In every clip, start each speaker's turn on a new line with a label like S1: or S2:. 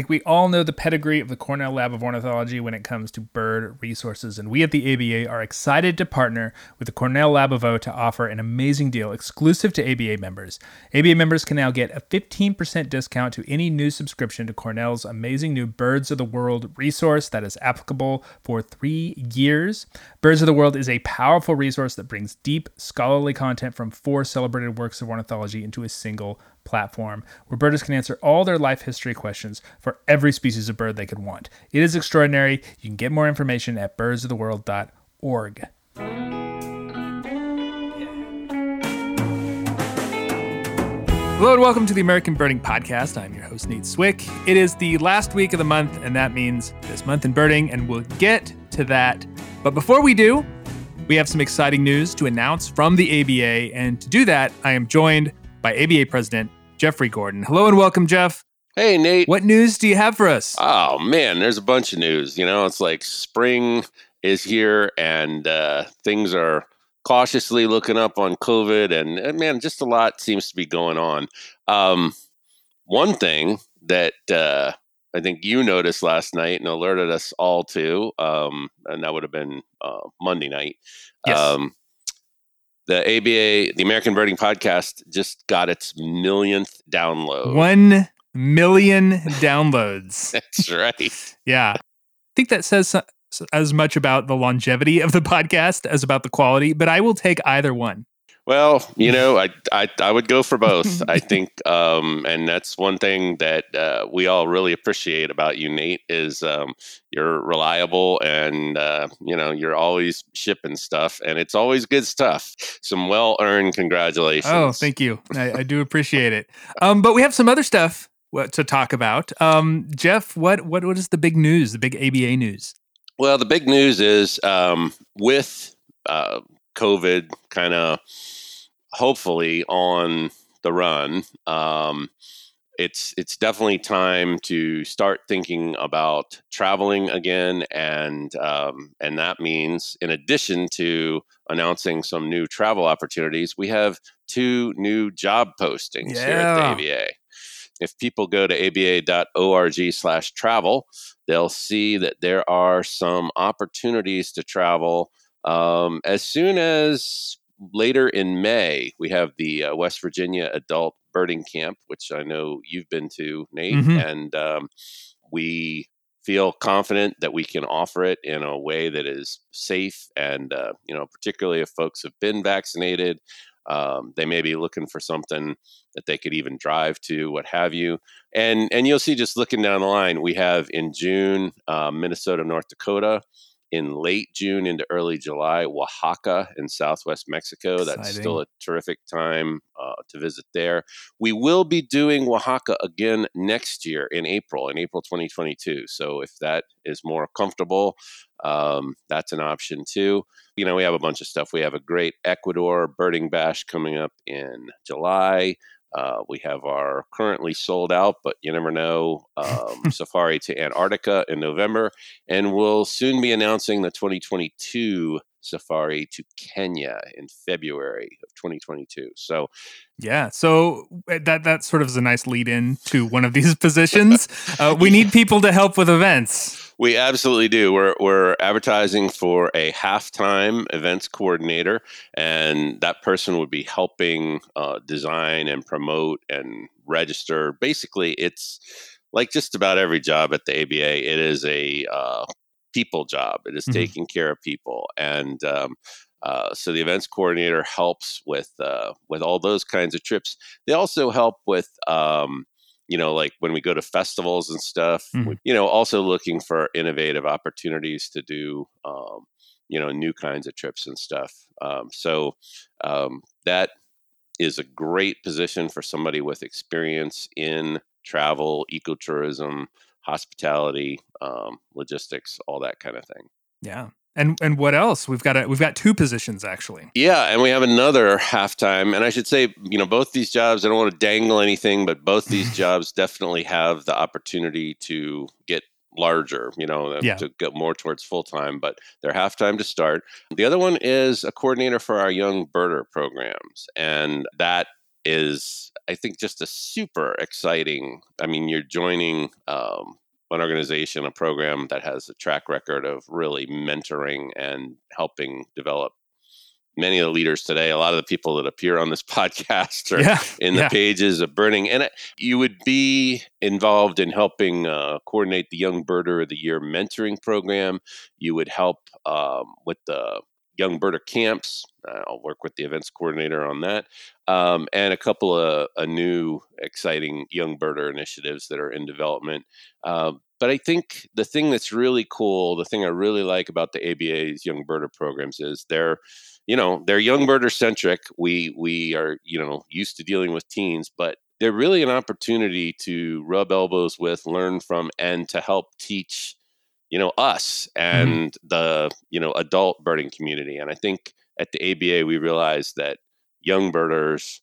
S1: think we all know the pedigree of the Cornell Lab of Ornithology when it comes to bird resources, and we at the ABA are excited to partner with the Cornell Lab of O to offer an amazing deal exclusive to ABA members. ABA members can now get a 15% discount to any new subscription to Cornell's amazing new Birds of the World resource that is applicable for three years. Birds of the World is a powerful resource that brings deep scholarly content from four celebrated works of ornithology into a single platform where birders can answer all their life history questions for every species of bird they could want. It is extraordinary. You can get more information at birdsoftheworld.org. Hello and welcome to the American Birding Podcast. I'm your host, Nate Swick. It is the last week of the month, and that means this month in birding, and we'll get to that. But before we do, we have some exciting news to announce from the ABA, and to do that, I am joined by ABA President Jeffrey Gordon. Hello and welcome, Jeff.
S2: Hey, Nate.
S1: What news do you have for us?
S2: Oh, man, there's a bunch of news. You know, it's like spring is here and uh, things are cautiously looking up on COVID, and, and, man, just a lot seems to be going on. Um, one thing that uh, I think you noticed last night and alerted us all to, um, and that would have been uh, Monday night.
S1: Yes.
S2: Um, the ABA, the American Birding Podcast, just got its millionth download.
S1: One million downloads.
S2: That's right.
S1: yeah. I think that says as much about the longevity of the podcast as about the quality, but I will take either one.
S2: Well, you know, I, I, I would go for both. I think, um, and that's one thing that uh, we all really appreciate about you, Nate, is um, you're reliable and uh, you know you're always shipping stuff, and it's always good stuff. Some well earned congratulations.
S1: Oh, thank you. I, I do appreciate it. Um, but we have some other stuff to talk about. Um, Jeff, what what what is the big news? The big ABA news?
S2: Well, the big news is um, with uh, COVID kind of hopefully on the run. Um, it's it's definitely time to start thinking about traveling again, and um, and that means in addition to announcing some new travel opportunities, we have two new job postings
S1: yeah.
S2: here at the ABA. If people go to aba.org/travel, they'll see that there are some opportunities to travel um, as soon as later in May, we have the uh, West Virginia Adult Birding Camp, which I know you've been to, Nate, mm-hmm. and um, we feel confident that we can offer it in a way that is safe and uh, you know particularly if folks have been vaccinated um, they may be looking for something that they could even drive to what have you and and you'll see just looking down the line we have in june uh, minnesota north dakota in late June into early July, Oaxaca in southwest Mexico. Exciting. That's still a terrific time uh, to visit there. We will be doing Oaxaca again next year in April, in April 2022. So if that is more comfortable, um, that's an option too. You know, we have a bunch of stuff. We have a great Ecuador birding bash coming up in July. Uh, we have our currently sold out, but you never know, um, safari to Antarctica in November. And we'll soon be announcing the 2022 safari to Kenya in February of 2022. So,
S1: yeah, so eh, that that sort of is a nice lead in to one of these positions. Uh, we need people to help with events.
S2: We absolutely do. We're we're advertising for a halftime events coordinator, and that person would be helping uh, design and promote and register. Basically, it's like just about every job at the ABA. It is a uh, people job. It is mm-hmm. taking care of people, and um, uh, so the events coordinator helps with uh, with all those kinds of trips. They also help with um, you know, like when we go to festivals and stuff, mm-hmm. you know, also looking for innovative opportunities to do, um, you know, new kinds of trips and stuff. Um, so um, that is a great position for somebody with experience in travel, ecotourism, hospitality, um, logistics, all that kind of thing.
S1: Yeah. And and what else? We've got a, we've got two positions actually.
S2: Yeah, and we have another halftime. And I should say, you know, both these jobs. I don't want to dangle anything, but both these jobs definitely have the opportunity to get larger. You know,
S1: yeah.
S2: to get more towards full time. But they're halftime to start. The other one is a coordinator for our young birder programs, and that is, I think, just a super exciting. I mean, you're joining um, an organization, a program that has a track record of really mentoring and helping develop many of the leaders today, a lot of the people that appear on this podcast are yeah, in the yeah. pages of Birding. And you would be involved in helping uh, coordinate the Young Birder of the Year mentoring program. You would help um, with the Young Birder camps. Uh, I'll work with the events coordinator on that. Um, and a couple of a new exciting Young Birder initiatives that are in development. Uh, but I think the thing that's really cool, the thing I really like about the ABA's Young Birder programs is they're you know they're young birder centric we we are you know used to dealing with teens but they're really an opportunity to rub elbows with learn from and to help teach you know us mm-hmm. and mm-hmm. the you know adult birding community and i think at the aba we realize that young birders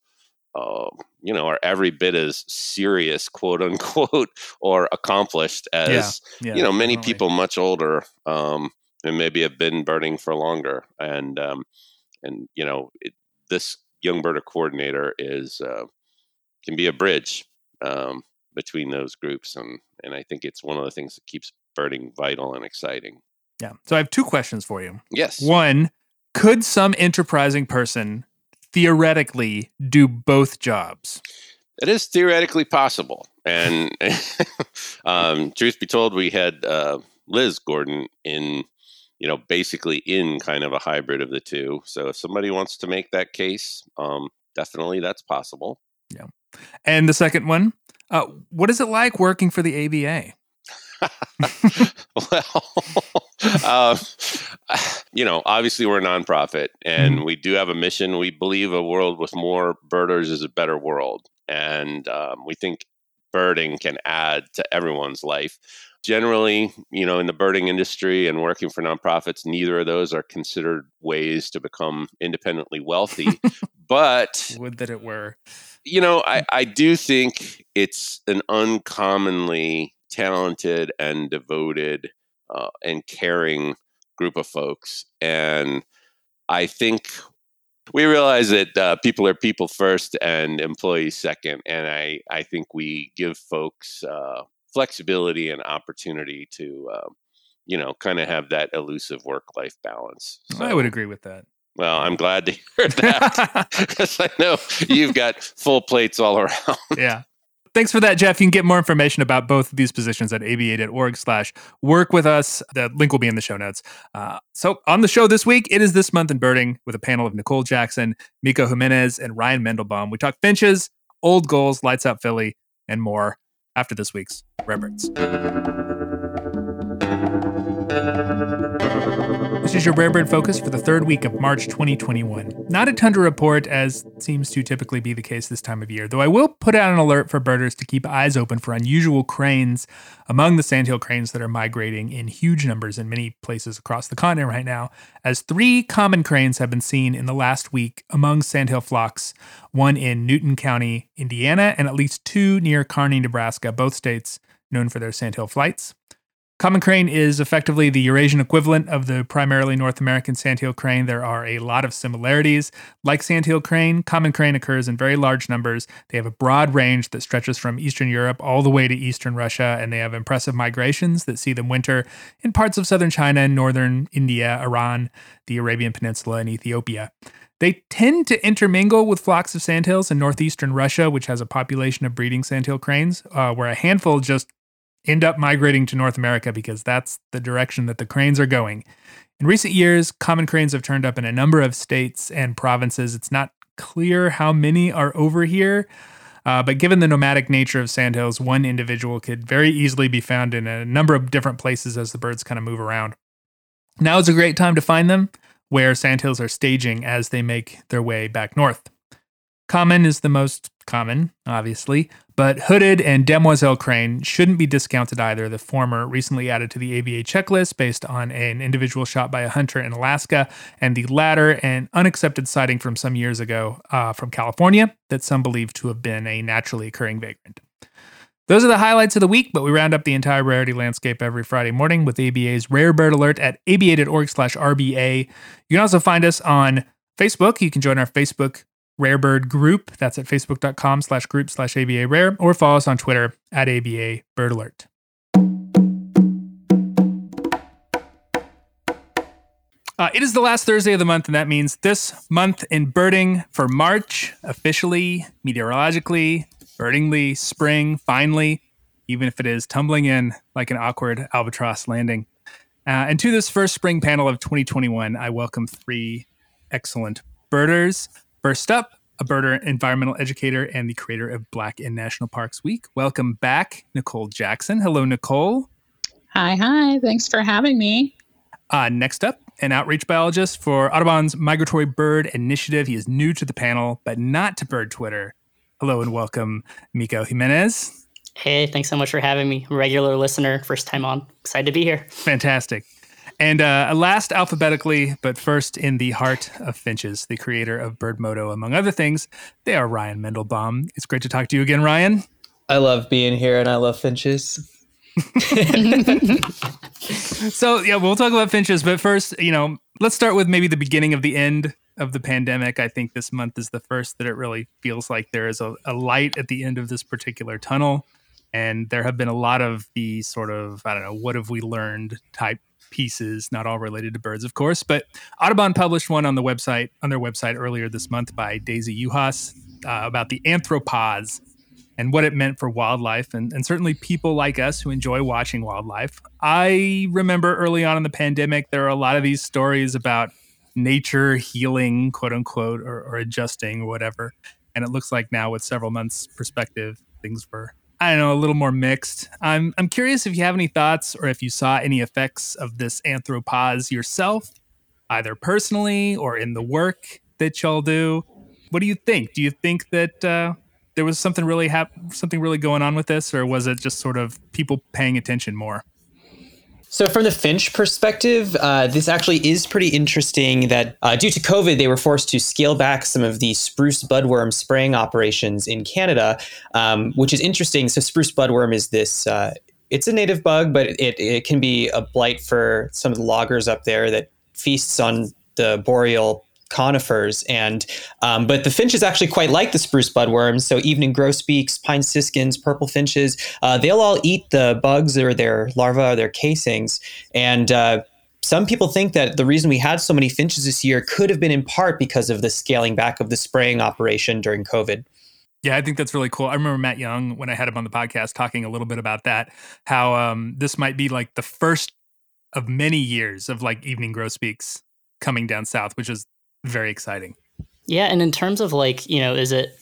S2: uh, you know are every bit as serious quote unquote or accomplished as yeah, yeah, you know many definitely. people much older um, and maybe have been birding for longer. And um, and you know it, this young birder coordinator is uh, can be a bridge um, between those groups, and and I think it's one of the things that keeps birding vital and exciting.
S1: Yeah. So I have two questions for you.
S2: Yes.
S1: One, could some enterprising person theoretically do both jobs?
S2: It is theoretically possible. And um, truth be told, we had uh, Liz Gordon in you know, basically in kind of a hybrid of the two. So if somebody wants to make that case, um, definitely that's possible.
S1: Yeah. And the second one, uh, what is it like working for the ABA?
S2: well, uh, you know, obviously we're a nonprofit and mm-hmm. we do have a mission. We believe a world with more birders is a better world. And um, we think birding can add to everyone's life generally, you know, in the birding industry and working for nonprofits, neither of those are considered ways to become independently wealthy. but
S1: would that it were.
S2: You know, I, I do think it's an uncommonly talented and devoted uh, and caring group of folks. And I think we realize that uh, people are people first and employees second. And I, I think we give folks uh, flexibility and opportunity to, um, you know, kind of have that elusive work life balance.
S1: So, I would agree with that.
S2: Well, I'm glad to hear that because I know you've got full plates all around.
S1: yeah. Thanks for that, Jeff. You can get more information about both of these positions at aba.org slash work with us. The link will be in the show notes. Uh, so on the show this week, it is This Month in Birding with a panel of Nicole Jackson, Miko Jimenez, and Ryan Mandelbaum. We talk finches, old gulls, lights out Philly, and more after this week's Rare This is your Rare Bird Focus for the third week of March 2021. Not a ton to report, as seems to typically be the case this time of year, though I will put out an alert for birders to keep eyes open for unusual cranes among the sandhill cranes that are migrating in huge numbers in many places across the continent right now, as three common cranes have been seen in the last week among sandhill flocks, one in Newton County, Indiana, and at least two near Kearney, Nebraska, both states known for their sandhill flights. Common crane is effectively the Eurasian equivalent of the primarily North American sandhill crane. There are a lot of similarities. Like sandhill crane, common crane occurs in very large numbers. They have a broad range that stretches from Eastern Europe all the way to Eastern Russia, and they have impressive migrations that see them winter in parts of southern China, northern India, Iran, the Arabian Peninsula, and Ethiopia. They tend to intermingle with flocks of sandhills in northeastern Russia, which has a population of breeding sandhill cranes, uh, where a handful just end up migrating to North America because that's the direction that the cranes are going. In recent years, common cranes have turned up in a number of states and provinces. It's not clear how many are over here, uh, but given the nomadic nature of sandhills, one individual could very easily be found in a number of different places as the birds kind of move around. Now is a great time to find them where sandhills are staging as they make their way back north. Common is the most common, obviously, but hooded and demoiselle crane shouldn't be discounted either. The former recently added to the ABA checklist based on an individual shot by a hunter in Alaska, and the latter an unaccepted sighting from some years ago uh, from California that some believe to have been a naturally occurring vagrant. Those are the highlights of the week, but we round up the entire rarity landscape every Friday morning with ABA's Rare Bird Alert at aba.org slash RBA. You can also find us on Facebook. You can join our Facebook Rarebird Group. That's at facebook.com slash group slash ABA Rare, or follow us on Twitter at ABA Bird Alert. Uh, it is the last Thursday of the month, and that means this month in birding for March, officially, meteorologically, birdingly, spring, finally, even if it is tumbling in like an awkward albatross landing. Uh, and to this first spring panel of 2021, I welcome three excellent birders. First up, a birder, environmental educator, and the creator of Black in National Parks Week. Welcome back, Nicole Jackson. Hello, Nicole.
S3: Hi, hi. Thanks for having me.
S1: Uh, next up, an outreach biologist for Audubon's Migratory Bird Initiative. He is new to the panel, but not to bird Twitter. Hello and welcome, Miko Jimenez.
S4: Hey, thanks so much for having me. Regular listener, first time on. Excited to be here.
S1: Fantastic. And uh, last alphabetically, but first in the heart of Finches, the creator of Birdmodo, among other things, they are Ryan Mandelbaum. It's great to talk to you again, Ryan.
S5: I love being here and I love Finches.
S1: so yeah, we'll talk about finches, but first, you know, let's start with maybe the beginning of the end of the pandemic. I think this month is the first that it really feels like there is a, a light at the end of this particular tunnel. And there have been a lot of the sort of, I don't know, what have we learned type pieces, not all related to birds, of course. But Audubon published one on the website, on their website earlier this month by Daisy Yuhas uh, about the anthropause and what it meant for wildlife and, and certainly people like us who enjoy watching wildlife. I remember early on in the pandemic, there are a lot of these stories about nature healing, quote unquote, or, or adjusting or whatever. And it looks like now, with several months' perspective, things were, I don't know, a little more mixed. I'm, I'm curious if you have any thoughts or if you saw any effects of this anthropause yourself, either personally or in the work that y'all do. What do you think? Do you think that uh, there was something really hap- something really going on with this, or was it just sort of people paying attention more?
S5: So, from the Finch perspective, uh, this actually is pretty interesting that uh, due to COVID, they were forced to scale back some of the spruce budworm spraying operations in Canada, um, which is interesting. So, spruce budworm is this. Uh, it's a native bug, but it, it can be a blight for some of the loggers up there that feasts on the boreal conifers. And um, but the finches actually quite like the spruce budworms. So evening grosbeaks pine siskins purple finches uh, they'll all eat the bugs or their larvae or their casings. And uh, some people think that the reason we had so many finches this year could have been in part because of the scaling back of the spraying operation during covid.
S1: Yeah, I think that's really cool. I remember Matt Young when I had him on the podcast talking a little bit about that, how um, this might be like the first of many years of like evening grosbeaks coming down south, which is very exciting.
S4: Yeah, and in terms of like, you know, is it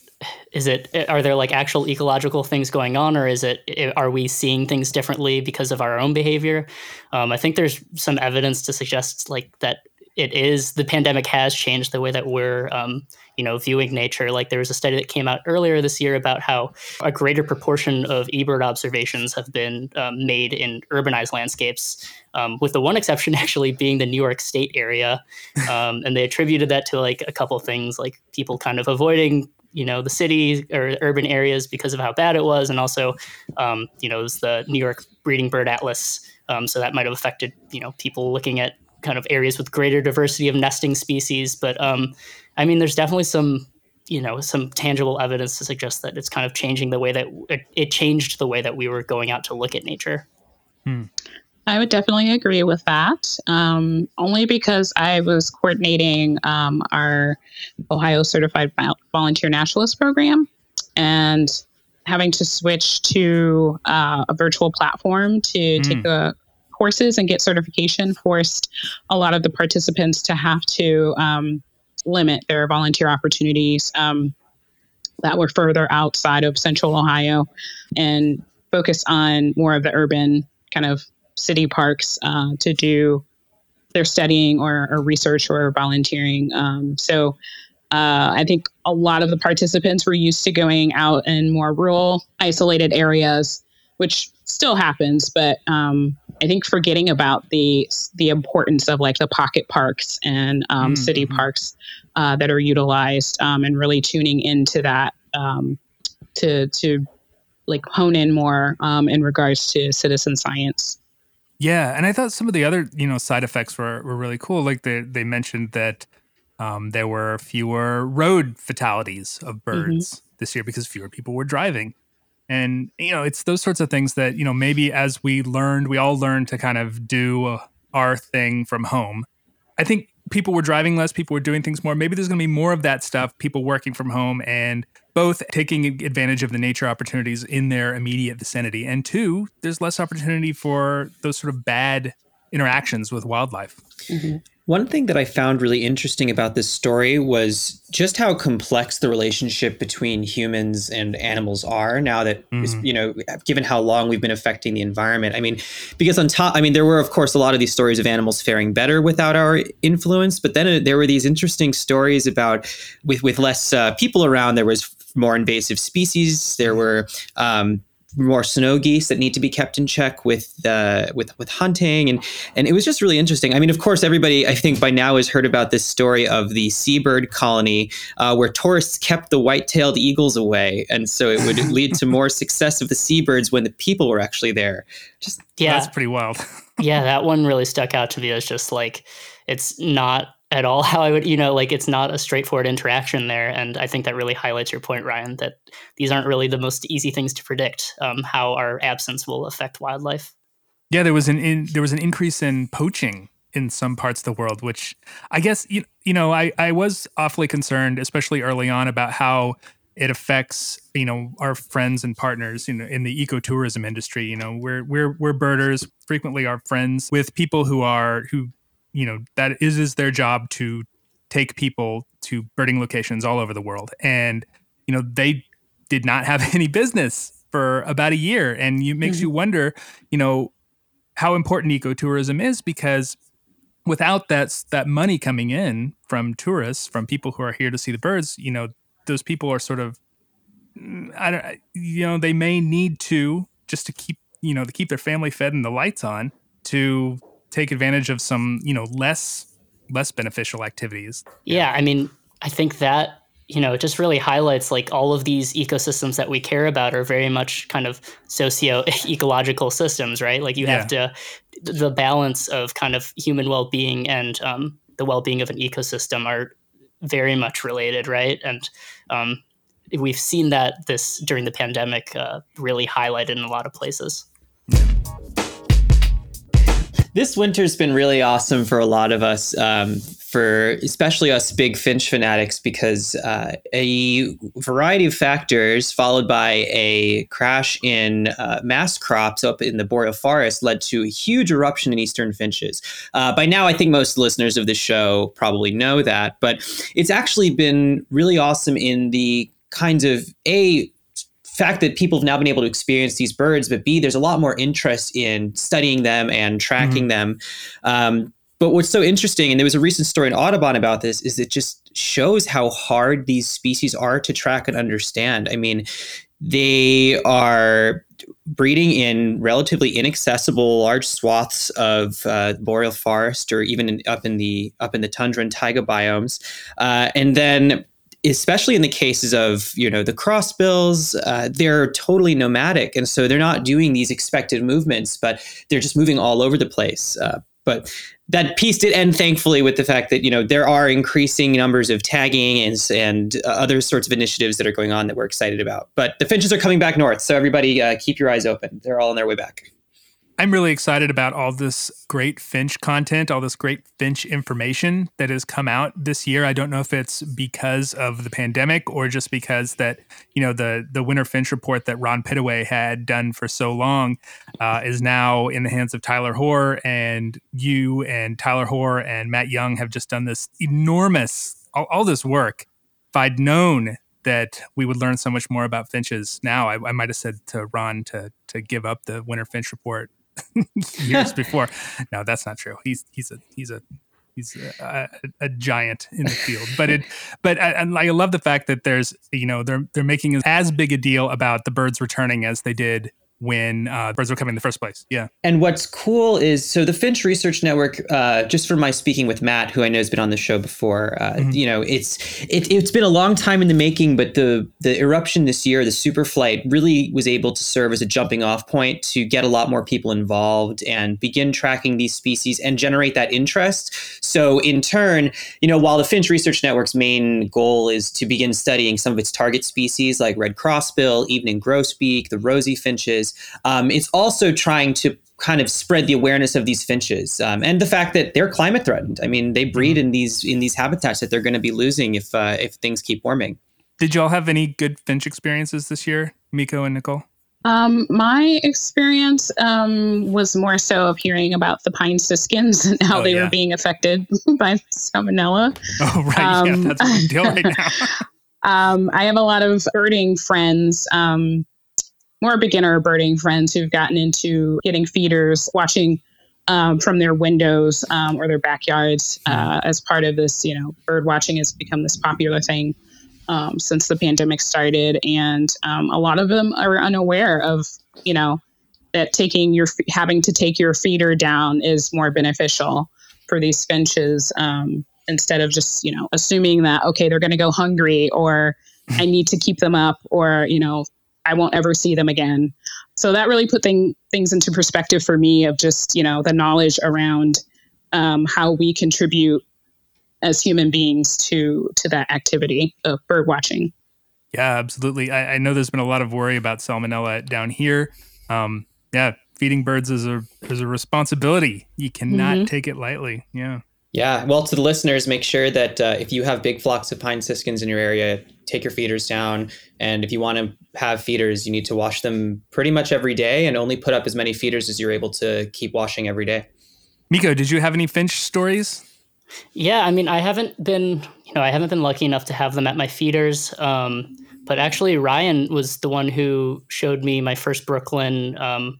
S4: is it are there like actual ecological things going on or is it are we seeing things differently because of our own behavior um, i think there's some evidence to suggest like that it is the pandemic has changed the way that we're um, you know viewing nature. Like there was a study that came out earlier this year about how a greater proportion of ebird observations have been um, made in urbanized landscapes um, with the one exception actually being the new york state area. Um, and they attributed that to like a couple things like people kind of avoiding you know the city or urban areas because of how bad it was and also um, you know it was the new york breeding bird atlas. Um, so that might have affected you know people looking at kind of areas with greater diversity of nesting species. But um, I mean, there's definitely some you know some tangible evidence to suggest that it's kind of changing the way that it, it changed the way that we were going out to look at nature.
S3: Hmm. I would definitely agree with that. Um, only because I was coordinating um, our Ohio Certified Volunteer Naturalist program and having to switch to uh, a virtual platform to mm. take a courses and get certification forced a lot of the participants to have to um, limit their volunteer opportunities um, that were further outside of central Ohio and focus on more of the urban kind of city parks uh, to do their studying or, or research or volunteering. Um, so uh, I think a lot of the participants were used to going out in more rural, isolated areas, which still happens, but um, I think forgetting about the the importance of like the pocket parks and um, mm-hmm. city parks uh, that are utilized, um, and really tuning into that um, to to like hone in more um, in regards to citizen science.
S1: Yeah, and I thought some of the other you know side effects were were really cool. Like they they mentioned that Um, there were fewer road fatalities of birds mm-hmm. this year because fewer people were driving. And, you know, it's those sorts of things that, you know, maybe as we learned, we all learned to kind of do our thing from home. I think people were driving less, people were doing things more. Maybe there's going to be more of that stuff, people working from home and both taking advantage of the nature opportunities in their immediate vicinity. And two, there's less opportunity for those sort of bad interactions with wildlife.
S5: Mm-hmm. One thing that I found really interesting about this story was just how complex the relationship between humans and animals are now that mm-hmm. you know given how long we've been affecting the environment. I mean, because on top I mean there were of course a lot of these stories of animals faring better without our influence, but then uh, there were these interesting stories about with with less uh, people around there was more invasive species. There were um, more snow geese that need to be kept in check with uh, with with hunting and and it was just really interesting. I mean, of course, everybody I think by now has heard about this story of the seabird colony uh, where tourists kept the white-tailed eagles away, and so it would lead to more success of the seabirds when the people were actually there.
S1: Just yeah, that's pretty wild.
S4: yeah, that one really stuck out to me as just like it's not at all how I would, you know, like it's not a straightforward interaction there. And I think that really highlights your point, Ryan, that these aren't really the most easy things to predict um, how our absence will affect wildlife.
S1: Yeah, there was an in, there was an increase in poaching in some parts of the world, which I guess you, you know I, I was awfully concerned, especially early on, about how it affects you know our friends and partners you know in the ecotourism industry. You know we're we're we're birders frequently are friends with people who are who you know that is is their job to take people to birding locations all over the world and you know they did not have any business for about a year and it makes mm-hmm. you wonder you know how important ecotourism is because without that that money coming in from tourists from people who are here to see the birds you know those people are sort of mm, i don't you know they may need to just to keep you know to keep their family fed and the lights on to take advantage of some you know less less beneficial activities.
S4: Yeah i mean i think that you know it just really highlights like all of these ecosystems that we care about are very much kind of socio ecological systems right? Like you yeah. have to the balance of kind of human well-being and um, the well-being of an ecosystem are very much related right? And um, we've seen that this during the pandemic uh, really highlighted in a lot of places. Yeah
S5: this winter's been really awesome for a lot of us, um, for especially us big Finch fanatics, because uh, a variety of factors, followed by a crash in uh, mast crops up in the boreal forest, led to a huge eruption in eastern finches. Uh, by now, I think most listeners of the show probably know that, but it's actually been really awesome in the kinds of a fact that people have now been able to experience these birds, but B, there's a lot more interest in studying them and tracking mm-hmm. them. Um, but what's so interesting, and there was a recent story in Audubon about this, is it just shows how hard these species are to track and understand. I mean, they are breeding in relatively inaccessible large swaths of uh, boreal forest or even in, up in the up in the tundra and taiga biomes uh, and then especially in the cases of you know the crossbills uh, they're totally nomadic and so they're not doing these expected movements but they're just moving all over the place. Uh, but that piece did end thankfully with the fact that you know there are increasing numbers of tagging and, and uh, other sorts of initiatives that are going on that we're excited about. But the finches are coming back north so everybody uh, keep your eyes open. They're all on their way back
S1: I'm really excited about all this great Finch content, all this great Finch information that has come out this year. I don't know if it's because of the pandemic or just because that you know the the Winter Finch report that Ron Pittaway had done for so long uh, is now in the hands of Tyler Hoar, and you and Tyler Hoar and Matt Young have just done this enormous all, all this work. If I'd known that we would learn so much more about finches now, I, I might have said to Ron to to give up the Winter Finch report years before. No, that's not true. He's he's a he's a he's a, a, a giant in the field. But it but uh, I, I love the fact that there's you know they're they're making as big a deal about the birds returning as they did when uh, birds were coming in the first place. Yeah.
S5: And what's cool is so the Finch Research Network, uh, just from my speaking with Matt, who I know has been on the show before, uh, mm-hmm. you know, it's it, it's been a long time in the making, but the the eruption this year, the super flight, really was able to serve as a jumping off point to get a lot more people involved and begin tracking these species and generate that interest. So in turn, you know, while the Finch Research Network's main goal is to begin studying some of its target species like red crossbill, evening grosbeak, the rosy finches um, it's also trying to kind of spread the awareness of these finches um, and the fact that they're climate threatened. I mean, they breed mm-hmm. in these in these habitats that they're going to be losing if uh, if things keep warming.
S1: Did y'all have any good finch experiences this year, Miko and Nicole?
S3: Um, my experience um, was more so of hearing about the pine siskins and how oh, they yeah. were being affected by salmonella.
S1: Oh, right. Um, yeah, that's a big deal right now.
S3: Um, I have a lot of birding friends um, more beginner birding friends who've gotten into getting feeders, watching um, from their windows um, or their backyards uh, as part of this. You know, bird watching has become this popular thing um, since the pandemic started, and um, a lot of them are unaware of you know that taking your having to take your feeder down is more beneficial for these finches um, instead of just you know assuming that okay they're going to go hungry or I need to keep them up or you know I won't ever see them again. So that really put thing, things into perspective for me of just, you know, the knowledge around um, how we contribute as human beings to to that activity of bird watching.
S1: Yeah, absolutely. I, I know there's been a lot of worry about salmonella down here. Um, yeah, feeding birds is a is a responsibility. You cannot mm-hmm. take it lightly. Yeah.
S5: Yeah. Well, to the listeners, make sure that uh, if you have big flocks of pine siskins in your area, take your feeders down. And if you want to have feeders, you need to wash them pretty much every day and only put up as many feeders as you're able to keep washing every day.
S1: Miko, did you have any finch stories?
S4: Yeah, I mean, I haven't been, you know, I haven't been lucky enough to have them at my feeders. Um, but actually, Ryan was the one who showed me my first Brooklyn um,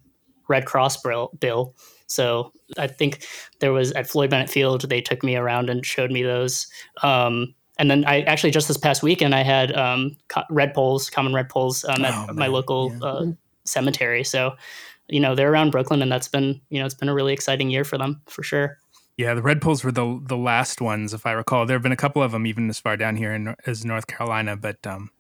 S4: Red Cross bill. So I think there was at Floyd Bennett Field, they took me around and showed me those. Um, and then I actually just this past weekend I had um, redpolls, common redpolls um, at oh, my local yeah. uh, cemetery. So, you know, they're around Brooklyn, and that's been you know it's been a really exciting year for them for sure.
S1: Yeah, the redpolls were the the last ones, if I recall. There have been a couple of them even as far down here in, as North Carolina, but um,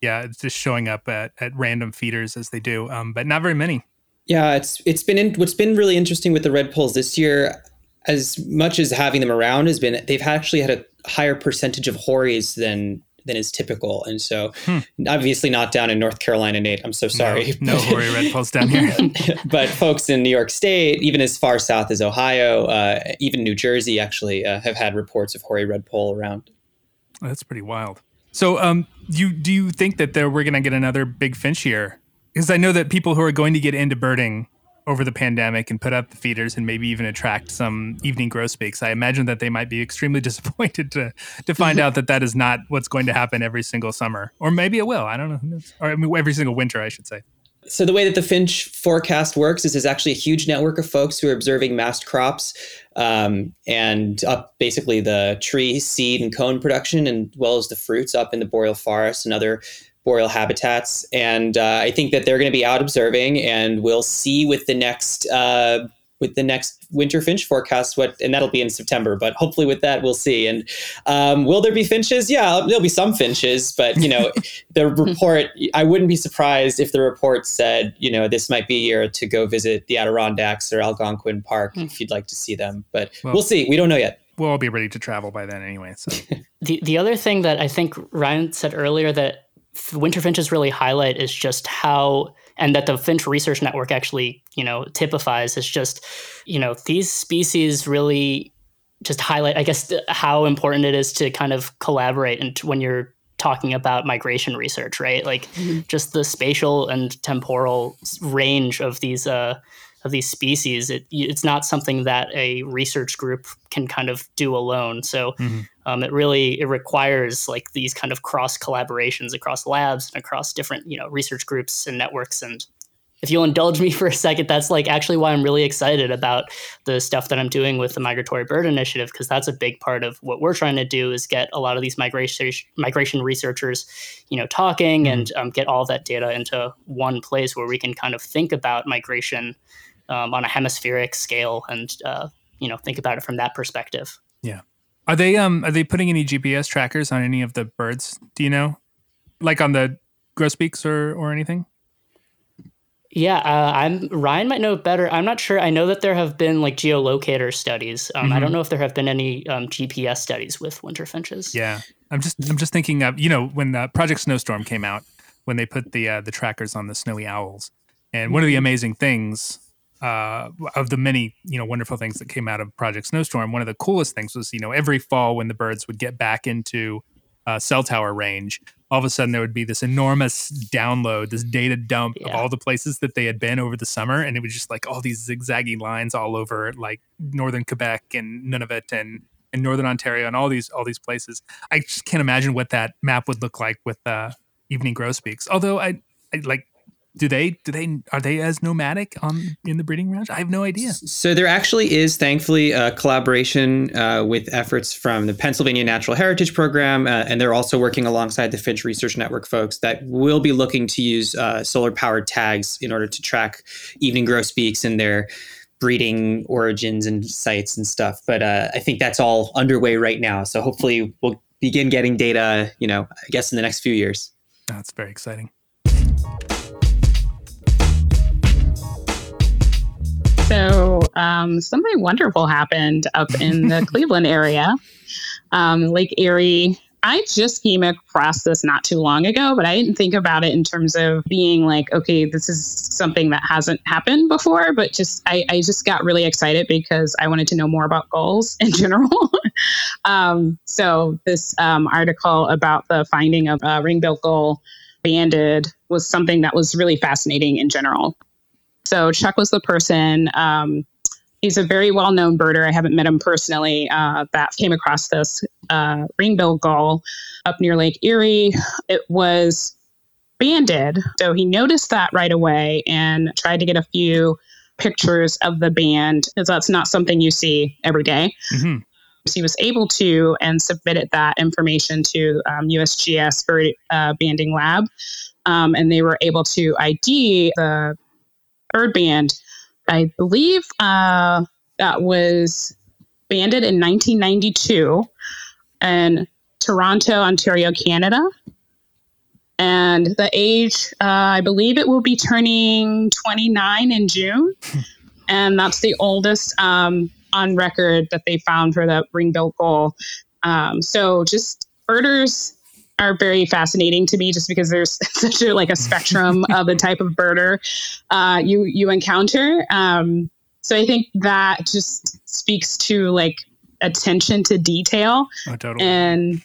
S1: yeah, it's just showing up at, at random feeders as they do, um, but not very many.
S5: Yeah, it's it's been in, what's been really interesting with the redpolls this year as much as having them around has been they've actually had a higher percentage of hoaries than than is typical. And so hmm. obviously not down in North Carolina, Nate. I'm so sorry.
S1: No, no red redpolls down here.
S5: but folks in New York State, even as far south as Ohio, uh, even New Jersey actually uh, have had reports of hoary redpoll around.
S1: That's pretty wild. So um, you do you think that there we're going to get another big finch year? Because I know that people who are going to get into birding over the pandemic and put up the feeders and maybe even attract some evening grosbeaks. I imagine that they might be extremely disappointed to to find out that that is not what's going to happen every single summer, or maybe it will. I don't know, or I mean, every single winter, I should say.
S5: So the way that the Finch forecast works is there's actually a huge network of folks who are observing mast crops um, and up basically the tree, seed, and cone production, and as well as the fruits up in the boreal forest and other boreal habitats. And uh, I think that they're going to be out observing, and we'll see with the next uh, with the next winter finch forecast what and that'll be in september but hopefully with that we'll see and um, will there be finches yeah there'll be some finches but you know the report i wouldn't be surprised if the report said you know this might be a year to go visit the adirondacks or algonquin park mm. if you'd like to see them but well, we'll see we don't know yet
S1: we'll all be ready to travel by then anyway so
S4: the, the other thing that i think ryan said earlier that winter finches really highlight is just how and that the finch research network actually you know typifies is just you know these species really just highlight i guess how important it is to kind of collaborate and when you're talking about migration research right like mm-hmm. just the spatial and temporal range of these uh, of these species, it, it's not something that a research group can kind of do alone. So mm-hmm. Um, it really it requires like these kind of cross collaborations across labs and across different you know research groups and networks and if you'll indulge me for a second, that's like actually why I'm really excited about the stuff that I'm doing with the Migratory Bird Initiative because that's a big part of what we're trying to do is get a lot of these migration migration researchers, you know, talking mm-hmm. and um, get all that data into one place where we can kind of think about migration um, on a hemispheric scale and uh, you know think about it from that perspective.
S1: Yeah. Are they um are they putting any GPS trackers on any of the birds? Do you know, like on the grosbeaks or or anything?
S4: Yeah, uh, I'm Ryan might know better. I'm not sure. I know that there have been like geolocator studies. Um, mm-hmm. I don't mm-hmm. know if there have been any um, GPS studies with winter finches.
S1: Yeah, I'm just I'm just thinking of you know when the Project Snowstorm came out when they put the uh, the trackers on the snowy owls, and one of the mm-hmm. amazing things uh, of the many you know wonderful things that came out of Project Snowstorm, one of the coolest things was you know every fall when the birds would get back into uh, cell tower range, all of a sudden there would be this enormous download, this data dump yeah. of all the places that they had been over the summer, and it was just like all these zigzaggy lines all over like northern Quebec and Nunavut and and northern Ontario and all these all these places. I just can't imagine what that map would look like with uh, evening grosbeaks. Although I, I like do they do they are they as nomadic on in the breeding range? I have no idea.
S5: So there actually is, thankfully, a collaboration uh, with efforts from the Pennsylvania Natural Heritage Program, uh, and they're also working alongside the Finch Research Network folks that will be looking to use uh, solar powered tags in order to track evening grosbeaks and their breeding origins and sites and stuff. But uh, I think that's all underway right now. So hopefully we'll begin getting data. You know, I guess in the next few years.
S1: That's very exciting.
S3: Um, something wonderful happened up in the Cleveland area, um, Lake Erie. I just came across this not too long ago, but I didn't think about it in terms of being like, okay, this is something that hasn't happened before. But just I, I just got really excited because I wanted to know more about goals in general. um, so this um, article about the finding of a ring-billed gull banded was something that was really fascinating in general. So Chuck was the person. Um, he's a very well known birder. I haven't met him personally. Uh, that came across this uh, ring-billed gull up near Lake Erie. It was banded, so he noticed that right away and tried to get a few pictures of the band because that's not something you see every day. Mm-hmm. So he was able to and submitted that information to um, USGS Bird uh, Banding Lab, um, and they were able to ID the bird band. I believe uh, that was banded in 1992 in Toronto, Ontario, Canada. And the age, uh, I believe it will be turning 29 in June. and that's the oldest um, on record that they found for the ring-billed gull. Um, so just birders are very fascinating to me just because there's such a like a spectrum of the type of birder uh, you you encounter. Um, so I think that just speaks to like attention to detail oh, totally. and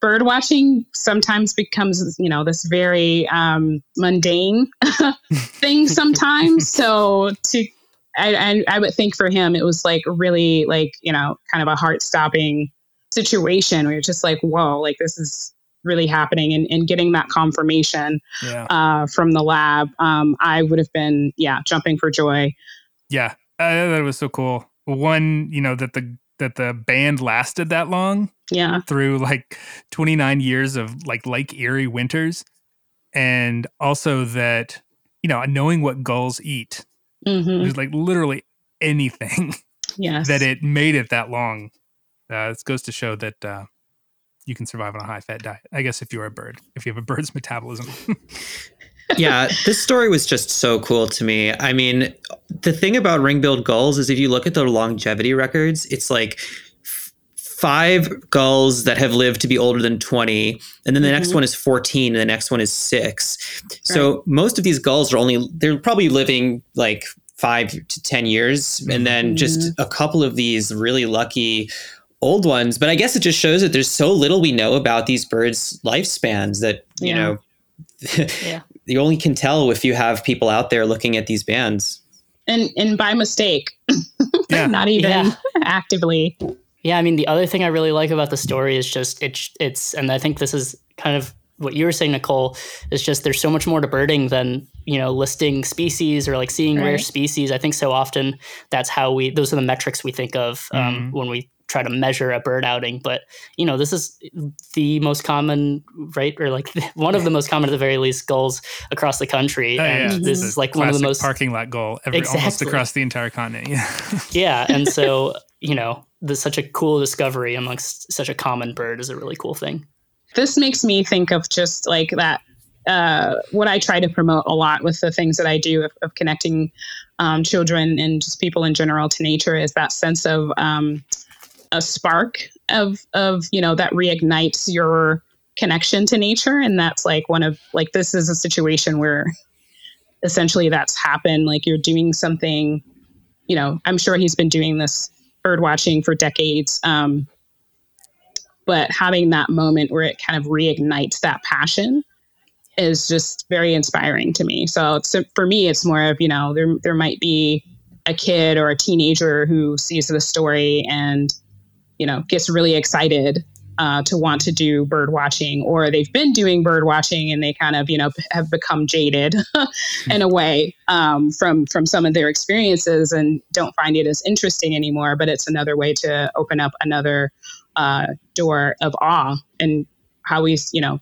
S3: bird watching sometimes becomes you know this very um, mundane thing sometimes so to I, I, I would think for him it was like really like you know kind of a heart stopping situation where you're just like whoa like this is really happening and, and getting that confirmation yeah. uh, from the lab, um, I would have been, yeah, jumping for joy.
S1: Yeah, uh, that was so cool. One, you know, that the that the band lasted that long.
S3: Yeah.
S1: Through like 29 years of like Lake Erie winters. And also that, you know, knowing what gulls eat. Mm-hmm. There's like literally anything.
S3: Yes.
S1: That it made it that long. Uh, this goes to show that uh, you can survive on a high fat diet. I guess if you're a bird, if you have a bird's metabolism.
S5: yeah, this story was just so cool to me. I mean, the thing about ring-billed gulls is if you look at their longevity records, it's like five gulls that have lived to be older than 20 and then the mm-hmm. next one is 14 and the next one is 6 right. so most of these gulls are only they're probably living like 5 to 10 years and then mm-hmm. just a couple of these really lucky old ones, but I guess it just shows that there's so little we know about these birds' lifespans that, you yeah. know, yeah. you only can tell if you have people out there looking at these bands.
S3: And and by mistake. yeah. Not even yeah. actively.
S4: Yeah, I mean the other thing I really like about the story is just it's it's and I think this is kind of what you were saying, Nicole, is just there's so much more to birding than you know listing species or like seeing rare species i think so often that's how we those are the metrics we think of um,
S1: Mhm.
S4: when we try to measure a bird outing but you know this is the most common right or like one of the most common at the very least goals across the country
S1: Oh,
S4: and
S1: yeah.
S4: this is like one of the
S1: classic
S4: most
S1: parking lot goal every, almost
S4: Exactly.
S1: across the entire continent. Yeah.
S4: yeah and so you know this such a cool discovery amongst such a common bird is a really cool thing
S3: this makes me think of just like that uh, what I try to promote a lot with the things that I do of, of connecting um, children and just people in general to nature is that sense of um, a spark of of you know that reignites your connection to nature and that's like one of like this is a situation where essentially that's happened like you're doing something you know i'm sure he's been doing this bird watching for decades um, but having that moment where it kind of reignites that passion is just very inspiring to me. So it's, for me, it's more of you know there there might be a kid or a teenager who sees the story and you know gets really excited uh, to want to do bird watching, or they've been doing bird watching and they kind of you know have become jaded in a way um, from from some of their experiences and don't find it as interesting anymore. But it's another way to open up another uh, door of awe and how we you know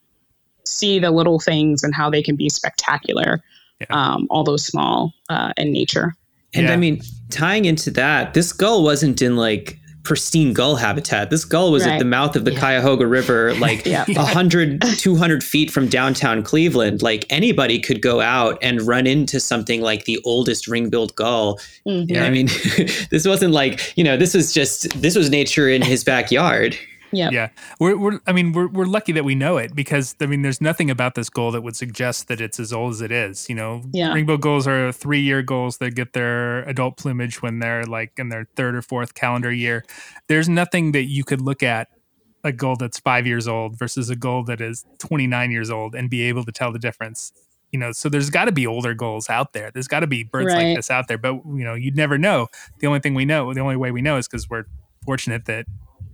S3: see the little things and how they can be spectacular
S1: Yeah.
S3: um, all those small uh, in nature
S5: And
S1: Yeah.
S5: I mean, tying into that, this gull wasn't in like pristine gull habitat. This gull was at the mouth of the
S4: Yeah.
S5: Cuyahoga River, like
S3: Yeah.
S5: 100, 200 feet from downtown Cleveland. Like anybody could go out and run into something like the oldest ring-billed gull.
S3: Mhm.
S5: I mean, this wasn't like, you know, this was just, this was nature in his backyard.
S3: Yep.
S1: Yeah, we're, we're I mean we're we're lucky that we know it because I mean there's nothing about this gull that would suggest that it's as old as it is. You know,
S3: Yeah.
S1: rainbow gulls are three year gulls that get their adult plumage when they're like in their third or fourth calendar year. There's nothing that you could look at a gull that's five years old versus a gull that is 29 years old and be able to tell the difference. You know, so there's got to be older gulls out there. There's got to be birds
S3: Right.
S1: like this out there, but you know, you'd never know. The only thing we know, the only way we know, is because we're fortunate that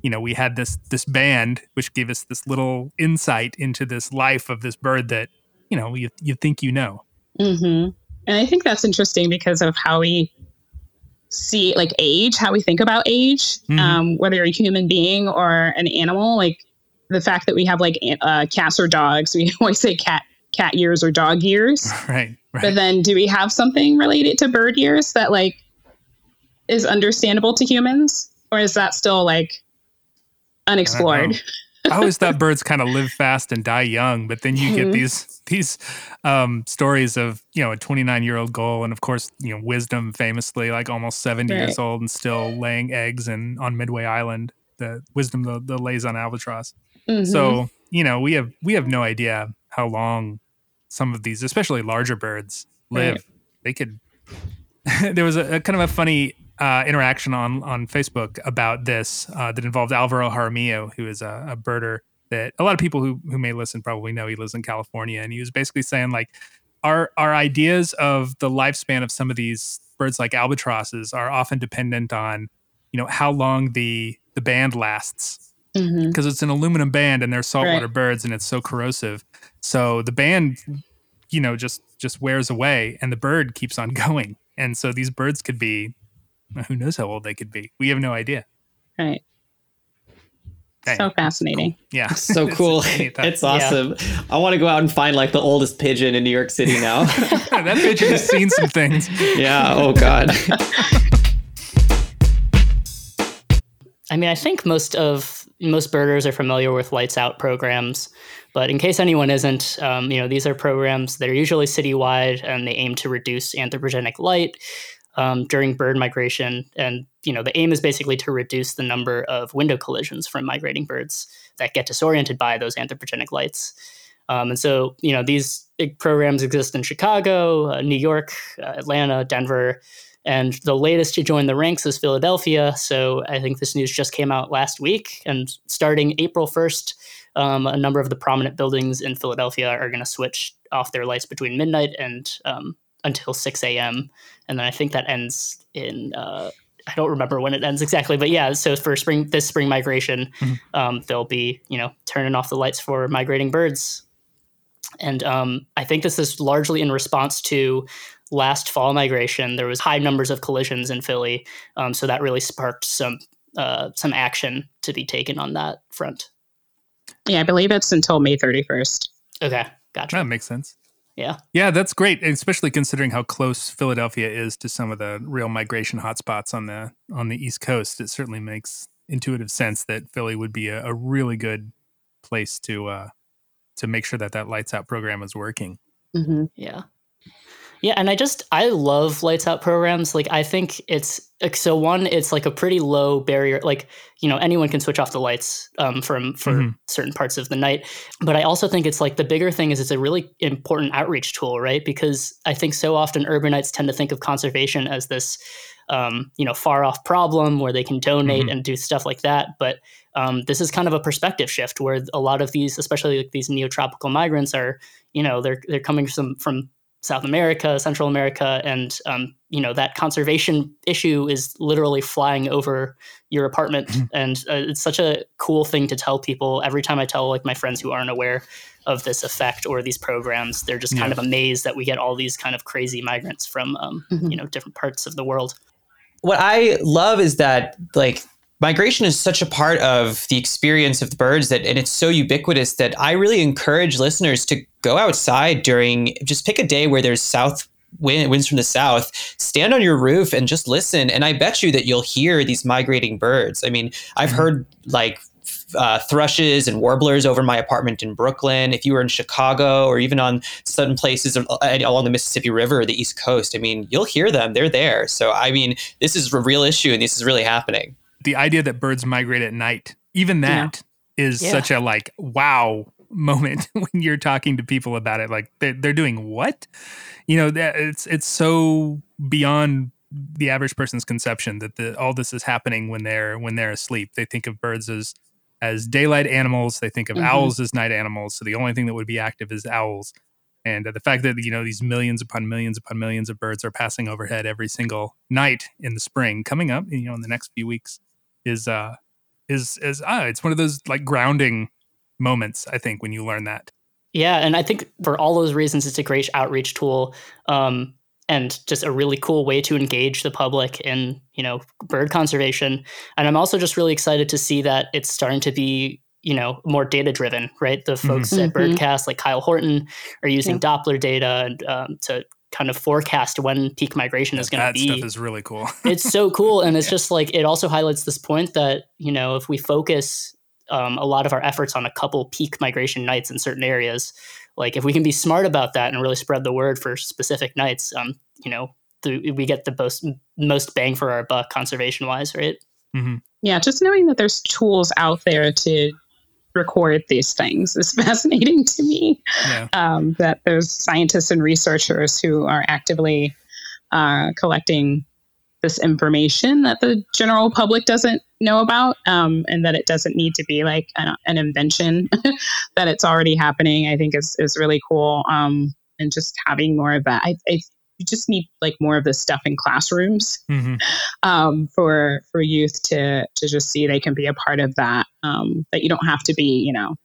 S1: you know we had this this band which gave us this little insight into this life of this bird that you know you, you think you know
S3: hmm And I think that's interesting because of how we see like age, how we think about age,
S1: Mhm.
S3: um, whether you're a human being or an animal. Like the fact that we have like uh, cats or dogs, we always say cat cat years or dog years.
S1: right right
S3: But then, do we have something related to bird years that like is understandable to humans, or is that still like unexplored?
S1: I always thought birds kind of live fast and die young, but then you get
S3: Mhm.
S1: these these um, stories of you know a 29 year old gull, and of course you know wisdom famously like almost 70 years old and still laying eggs and on Midway Island. The wisdom the, the Laysan albatross.
S3: Mhm.
S1: So you know we have we have no idea how long some of these, especially larger birds, live.
S3: Right.
S1: They could. there was a, a kind of a funny uh, interaction on on Facebook about this uh, that involved Alvaro Jaramillo, who is a, a birder that a lot of people who who may listen probably know. He lives in California, and he was basically saying like our our ideas of the lifespan of some of these birds like albatrosses are often dependent on you know how long the the band lasts because it's an aluminum band and they're saltwater
S3: Right.
S1: birds and it's so corrosive. So the band, you know, just just wears away and the bird keeps on going. And so these birds could be, who knows how old they could be? We have no idea.
S3: right.
S1: Hey,
S3: So fascinating.
S1: yeah,
S5: So cool.
S1: a
S5: it's awesome. I want to go out and find like the oldest pigeon in New York City now.
S1: that pigeon has seen some things.
S5: yeah. Oh, God.
S4: I mean, I think most of most birders are familiar with lights out programs, but in case anyone isn't, um, you know, these are programs that are usually citywide and they aim to reduce anthropogenic light um, during bird migration. And you know, the aim is basically to reduce the number of window collisions from migrating birds that get disoriented by those anthropogenic lights. Um, and so, you know, these programs exist in Chicago, uh, New York, uh, Atlanta, Denver, and the latest to join the ranks is Philadelphia. So I think this news just came out last week. And starting April 1st, um, a number of the prominent buildings in Philadelphia are going to switch off their lights between midnight and um, until 6 a.m. And then I think that ends in. Uh, I don't remember when it ends exactly, but yeah. So for spring, this spring migration,
S1: Mhm.
S4: um, they'll be you know turning off the lights for migrating birds. And um, I think this is largely in response to last fall migration. There was high numbers of collisions in Philly, um, so that really sparked some uh, some action to be taken on that front.
S3: Yeah, I believe it's until May 31st.
S4: Okay, gotcha.
S1: That makes sense.
S4: Yeah.
S1: Yeah, that's great, especially considering how close Philadelphia is to some of the real migration hotspots on the on the East Coast. It certainly makes intuitive sense that Philly would be a, a really good place to uh, to make sure that that lights out program is working.
S3: Mm-hmm.
S4: Yeah. Yeah, and I just I love lights out programs. Like I think it's like so one, it's like a pretty low barrier. Like you know anyone can switch off the lights um, from for
S1: Mhm.
S4: certain parts of the night. But I also think it's like the bigger thing is it's a really important outreach tool, right? Because I think so often urbanites tend to think of conservation as this um, you know far off problem where they can donate
S1: Mhm.
S4: and do stuff like that. But um, this is kind of a perspective shift where a lot of these, especially like these neotropical migrants, are you know they're they're coming from from South America, Central America, and um, you know that conservation issue is literally flying over your apartment, and uh, it's such a cool thing to tell people. Every time I tell like my friends who aren't aware of this effect or these programs, they're just kind
S1: Yeah.
S4: of amazed that we get all these kind of crazy migrants from um,
S3: Mhm.
S4: you know different parts of the world.
S5: what I love is that like migration is such a part of the experience of the birds that and it's so ubiquitous that I really encourage listeners to go outside during just pick a day where there's south wind, winds from the south stand on your roof and just listen and I bet you that you'll hear these migrating birds. I mean, I've heard like uh, thrushes and warblers over my apartment in Brooklyn. If you were in Chicago or even on certain places along the Mississippi River or the East Coast, I mean, you'll hear them. They're there. So, I mean, this is a real issue and this is really happening.
S1: The idea that birds migrate at night, even that is
S4: Yeah.
S1: such a like wow moment when you're talking to people about it. Like they're, they're doing what? You know, that it's it's so beyond the average person's conception that the, all this is happening when they're when they're asleep. They think of birds as as daylight animals. They think of
S3: Mhm.
S1: owls as night animals. So the only thing that would be active is owls. And uh, the fact that you know these millions upon millions upon millions of birds are passing overhead every single night in the spring, coming up, you know, in the next few weeks, is uh is is ah, it's one of those like grounding moments. I think when you learn that.
S4: Yeah, and I think for all those reasons, it's a great outreach tool, um, and just a really cool way to engage the public in you know bird conservation. And I'm also just really excited to see that it's starting to be you know more data driven, right? The folks at
S3: Mhm.
S4: Birdcast, like Kyle Horton, are using Doppler data and um, to kind of forecast when peak migration is going to be.
S1: that stuff is really cool.
S4: it's so cool and it's just like it also highlights this point that you know if we focus um, a lot of our efforts on a couple peak migration nights in certain areas like if we can be smart about that and really spread the word for specific nights um, you know the, we get the most most bang for our buck conservation wise right
S1: hmm
S3: Yeah, just knowing that there's tools out there to record these things is fascinating to me.
S1: Yeah.
S3: Um, that there's scientists and researchers who are actively uh, collecting this information that the general public doesn't know about, um, and that it doesn't need to be like an, an invention. that it's already happening, I think is is really cool. Um, and just having more of that, I, I you just need like more of this stuff in classrooms
S1: hmm
S3: um, for for youth to to just see they can be a part of that. Um, that you don't have to be, you know,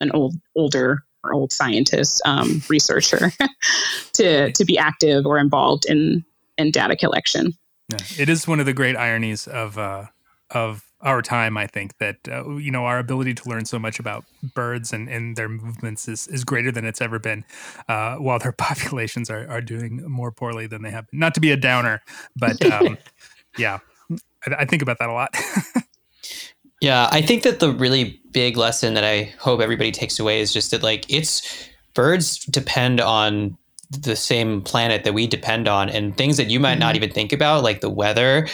S3: an old older or old scientist um, researcher to to be active or involved in in data collection.
S1: Yeah. It is one of the great ironies of uh, of our time. I think that uh, you know our ability to learn so much about birds and, and their movements is, is greater than it's ever been, uh, while their populations are, are doing more poorly than they have. Been. Not to be a downer, but um, yeah, I, I think about that a lot.
S5: Yeah, I think that the really big lesson that I hope everybody takes away is just that like it's birds depend on the same planet that we depend on and things that you might not even think about like the weather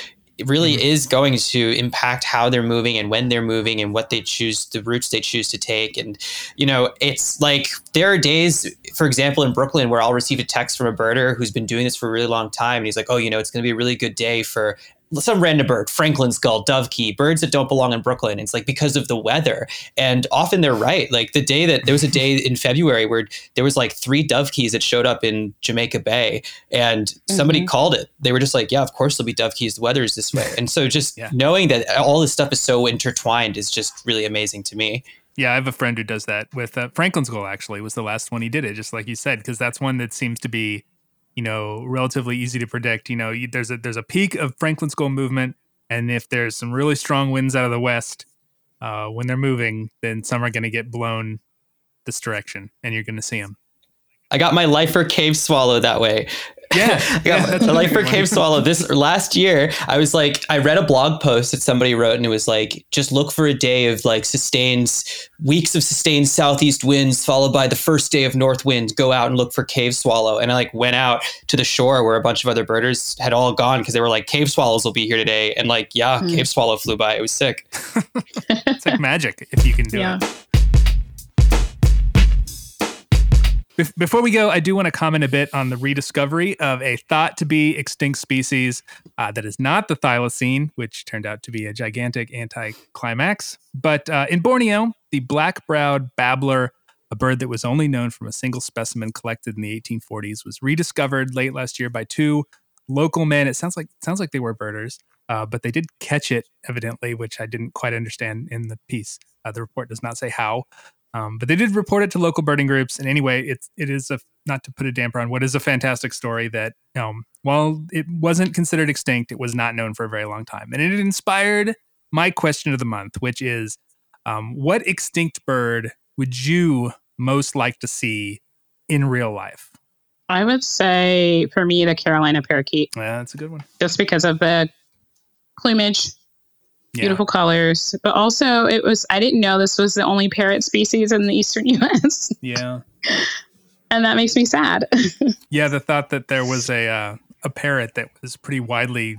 S5: it really mm-hmm. is going to impact how they're moving and when they're moving and what they choose the routes they choose to take. And you know it's like there are days for example in brooklyn where i'll receive a text from a birder who's been doing this for a really long time. And he's like oh you know it's going to be a really good day for some random bird, Franklin's gull, dovekie, birds that don't belong in Brooklyn. It's like because of the weather. And often they're right. Like the day that there was a day in February where there was like three dovekies that showed up in Jamaica Bay and somebody
S3: Mhm.
S5: called it. They were just like, yeah, of course there'll be dovekies. The weather is this way. And so just
S1: Yeah.
S5: knowing that all this stuff is so intertwined is just really amazing to me.
S1: Yeah, I have a friend who does that with uh, Franklin's Gull. Actually, was the last one he did it, just like you said, because that's one that seems to be, you know, relatively easy to predict. You know, there's a there's a peak of Franklin's Gull movement, and if there's some really strong winds out of the west uh, when they're moving, then some are going to get blown this direction, and you're going to see them.
S5: I got my lifer cave swallow that way.
S1: Yeah,
S5: I got
S1: yeah,
S5: my lifer cave swallow. This last year, I was like, I read a blog post that somebody wrote, and it was like, just look for a day of like sustained weeks of sustained southeast winds, followed by the first day of north wind. Go out and look for cave swallow. And I like went out to the shore where a bunch of other birders had all gone because they were like, cave swallows will be here today. And like, yeah,
S3: Hmm.
S5: cave swallow flew by. It was sick.
S1: it's like magic if you can do
S3: Yeah.
S1: it. Bef- Before we go, I do want to comment a bit on the rediscovery of a thought to be extinct species uh, that is not the thylacine, which turned out to be a gigantic anticlimax. But uh, in Borneo, the black browed babbler, a bird that was only known from a single specimen collected in the 1840s, was rediscovered late last year by two local men. It sounds like sounds like they were birders, uh, but they did catch it evidently, which I didn't quite understand in the piece. Uh, the report does not say how, um, but they did report it to local birding groups. And anyway, it's it is a not to put a damper on what is a fantastic story that um, while it wasn't considered extinct, it was not known for a very long time, and it inspired my question of the month, which is, um, what extinct bird would you most like to see in real life?
S3: I would say for me, the Carolina parakeet,
S1: Yeah, that's a good one.
S3: just because of the plumage,
S1: Yeah.
S3: beautiful colors, but also it was, I didn't know this was the only parrot species in the eastern US.
S1: Yeah.
S3: and that makes me sad.
S1: Yeah, the thought that there was a uh, a parrot that was pretty widely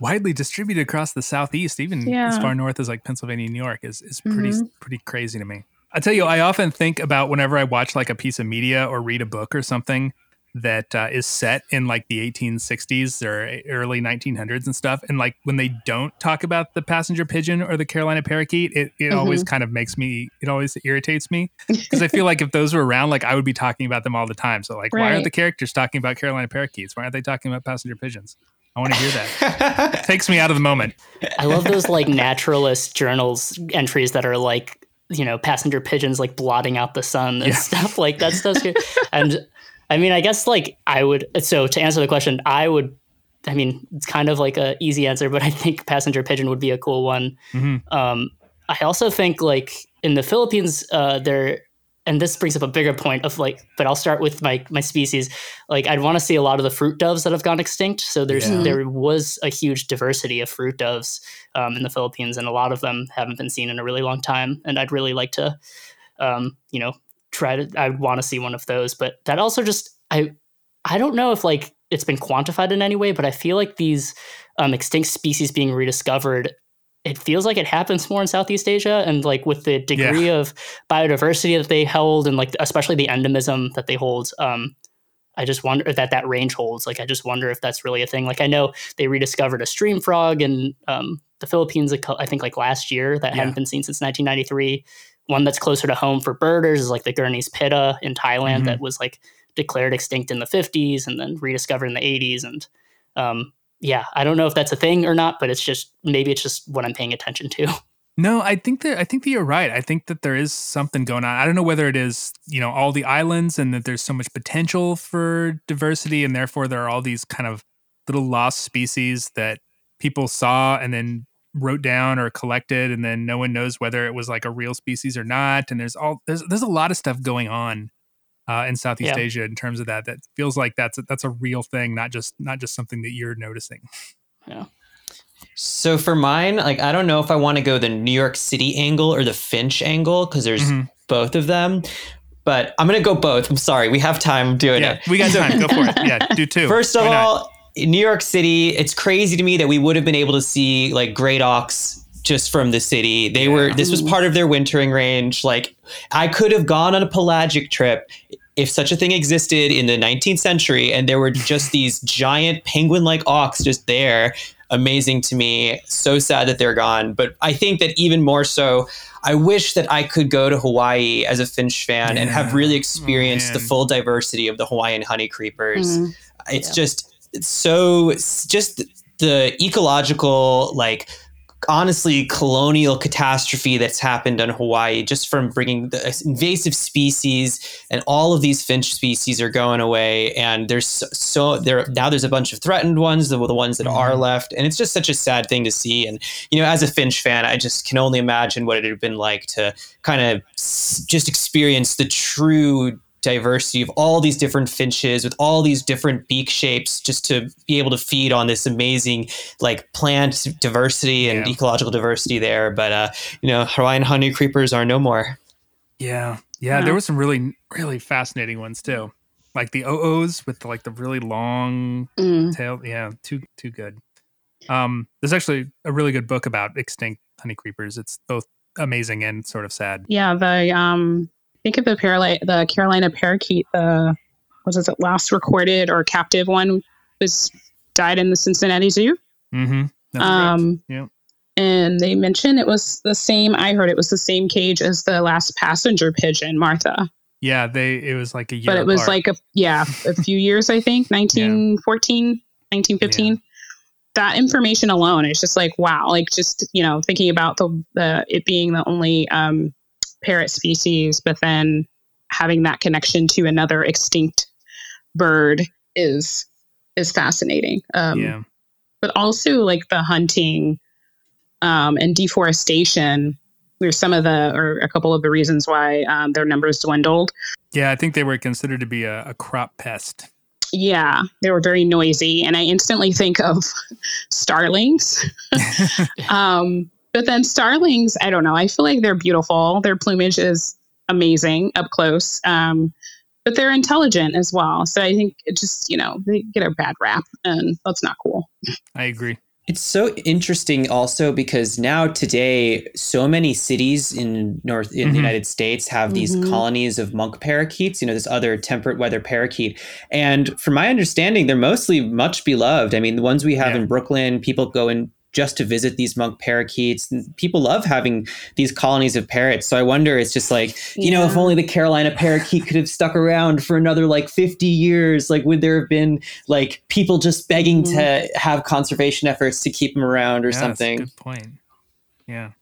S1: widely distributed across the southeast, even as far north as like Pennsylvania, New York, is is pretty pretty crazy to me. I tell you, I often think about whenever I watch like a piece of media or read a book or something that uh, is set in like the 1860s or early 1900s and stuff, and like when they don't talk about the passenger pigeon or the Carolina parakeet, it it always kind of makes me it always irritates me because I feel like if those were around, like I would be talking about them all the time. So like, why aren't the characters talking about Carolina parakeets? Why aren't they talking about passenger pigeons? I want to hear that. Takes me out of the moment.
S4: I love those like naturalist journals entries that are like, you know, passenger pigeons like blotting out the sun and
S1: Yeah.
S4: stuff like that stuff's good. and I mean, I guess like I would so to answer the question, I would I mean, it's kind of like a easy answer, but I think passenger pigeon would be a cool one.
S1: Mhm.
S4: Um, I also think like in the Philippines, uh, there, and this brings up a bigger point of like, but I'll start with my my species. Like, I'd want to see a lot of the fruit doves that have gone extinct. So there's
S1: Yeah.
S4: there was a huge diversity of fruit doves um, in the Philippines, and a lot of them haven't been seen in a really long time. And I'd really like to, um, you know, try to. I want to see one of those, but that also just I I don't know if like it's been quantified in any way, but I feel like these um, extinct species being rediscovered, it feels like it happens more in Southeast Asia, and like with the degree of biodiversity that they held, and like especially the endemism that they hold. Um, I just wonder that that range holds. Like, I just wonder if that's really a thing. Like, I know they rediscovered a stream frog in um, the Philippines. I think like last year that
S1: Yeah.
S4: hadn't been seen since 1993. One that's closer to home for birders is like the Gurney's pitta in Thailand
S1: Mhm.
S4: that was like declared extinct in the 50s and then rediscovered in the 80s. And um, yeah, I don't know if that's a thing or not, but it's just maybe it's just what I'm paying attention to.
S1: No, I think that I think that you're right. I think that there is something going on. I don't know whether it is, you know, all the islands and that there's so much potential for diversity and therefore there are all these kind of little lost species that people saw and then wrote down or collected and then no one knows whether it was like a real species or not and there's all there's there's a lot of stuff going on uh, in Southeast
S4: Yeah.
S1: Asia in terms of that that feels like that's a, that's a real thing not just not just something that you're noticing.
S4: Yeah.
S5: So for mine, like I don't know if I want to go the New York City angle or the Finch angle because there's
S1: Mhm.
S5: both of them. But I'm gonna go both. I'm sorry, we have time doing
S1: Yeah,
S5: it.
S1: we got time. Go for it. Yeah, do two.
S5: First of
S1: Why not?
S5: all, in New York City, it's crazy to me that we would have been able to see like great auks just from the city. They were this was part of their wintering range. Like I could have gone on a pelagic trip if such a thing existed in the 19th century and there were just these giant penguin-like auks just there. Amazing to me. So sad that they're gone. But I think that even more so, I wish that I could go to Hawaii as a Finch fan and have
S1: Yeah.
S5: really
S1: Oh,
S5: experienced the full diversity of the Hawaiian honey creepers
S3: Mhm.
S5: it's
S4: Yeah.
S5: just so just the ecological like honestly colonial catastrophe that's happened on Hawaii just from bringing the invasive species and all of these finch species are going away. And there's so, so there now there's a bunch of threatened ones the, the ones that are
S1: Mhm.
S5: left. And it's just such a sad thing to see. And you know as a finch fan I just can only imagine what it would have been like to kind of s- just experience the true diversity of all these different finches with all these different beak shapes just to be able to feed on this amazing like plant diversity and
S1: Yeah.
S5: ecological diversity there but uh you know hawaiian honey creepers are no more
S1: Yeah. Yeah,
S3: Yeah.
S1: there were some really really fascinating ones too. Like the OOs with like the really long
S3: Mm.
S1: tail. Yeah, too too good. Um there's actually a really good book about extinct honey creepers. It's both amazing and sort of sad.
S3: Yeah, the um, think of the Carolina, the Carolina parakeet. The was it last recorded or captive one was died in the Cincinnati Zoo.
S1: Mhm. Correct.
S3: Um,
S1: Yeah.
S3: and they mentioned it was the same. I heard it was the same cage as the last passenger pigeon, Martha.
S1: Yeah, they it was like a year
S3: but it was like a yeah, a few years I think, 1914, 1915. That information alone is just like wow, like just you know thinking about the the it being the only um, parrot species, but then having that connection to another extinct bird is is fascinating. Um,
S1: yeah.
S3: but also like the hunting um, and deforestation were some of the or a couple of the reasons why um, their numbers dwindled.
S1: Yeah, I think they were considered to be a, a crop pest.
S3: Yeah, they were very noisy, and I instantly think of starlings. um, but then starlings, I don't know. I feel like they're beautiful. Their plumage is amazing up close, um, but they're intelligent as well. So I think it just you know they get a bad rap, and that's not cool.
S1: I agree.
S5: It's so interesting also because now today so many cities in north in
S1: Mhm.
S5: the United States have these
S3: Mhm.
S5: colonies of monk parakeets, you know, this other temperate weather parakeet. And from my understanding, they're mostly much beloved. I mean, the ones we have
S1: Yeah.
S5: in Brooklyn, people go in just to visit these monk parakeets. People love having these colonies of parrots. So I wonder it's just like, you know, if only the Carolina parakeet could have stuck around for another like 50 years, like would there have been like people just begging to have conservation efforts to keep them around or
S1: Yeah, that's a
S5: something?
S1: good point. Yeah,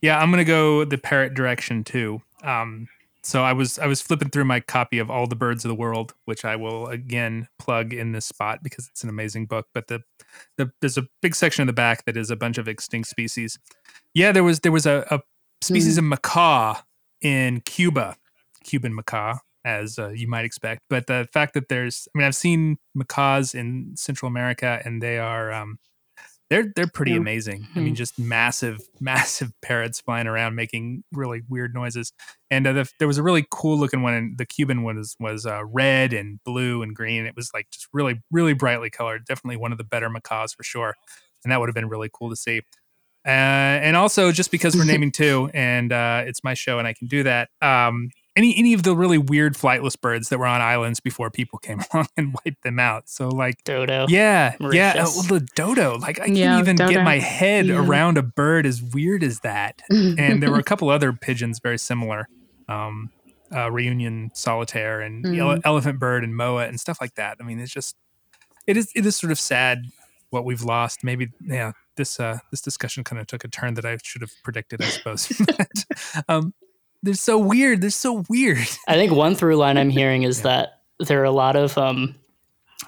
S1: yeah. I'm gonna go the parrot direction too. Um, so I was I was flipping through my copy of All the Birds of the World, which I will again plug in this spot because it's an amazing book. But the, the there's a big section in the back that is a bunch of extinct species. Yeah, there was there was a, a species of macaw in Cuba, Cuban macaw, as uh, you might expect. But the fact that there's, I mean, I've seen macaws in Central America, and they are um, they're they're pretty
S3: Yeah.
S1: amazing. I mean, just massive, massive parrots flying around making really weird noises. And uh, the, there was a really cool looking one. And the Cuban one was was uh, red and blue and green. It was like just really, really brightly colored. Definitely one of the better macaws for sure. And that would have been really cool to see. Uh, and also, just because we're naming two, and uh, it's my show, and I can do that. Um, any any of the really weird flightless birds that were on islands before people came along and wiped them out. So like
S4: Dodo.
S1: yeah, yeah.
S4: Mauritius.
S1: uh, well, the dodo. Like I can't
S3: Yeah,
S1: even
S3: dodo.
S1: get my head
S3: Yeah.
S1: around a bird as weird as that. And there were a couple other pigeons very similar. Um, uh, Reunion solitaire and ele-
S3: Mhm.
S1: elephant bird and moa and stuff like that. I mean, it's just it is it is sort of sad what we've lost. Maybe yeah. This uh this discussion kind of took a turn that I should have predicted, I suppose. But, um, they're so weird. They're so weird.
S4: I think one through line I'm hearing is that there are a lot of um,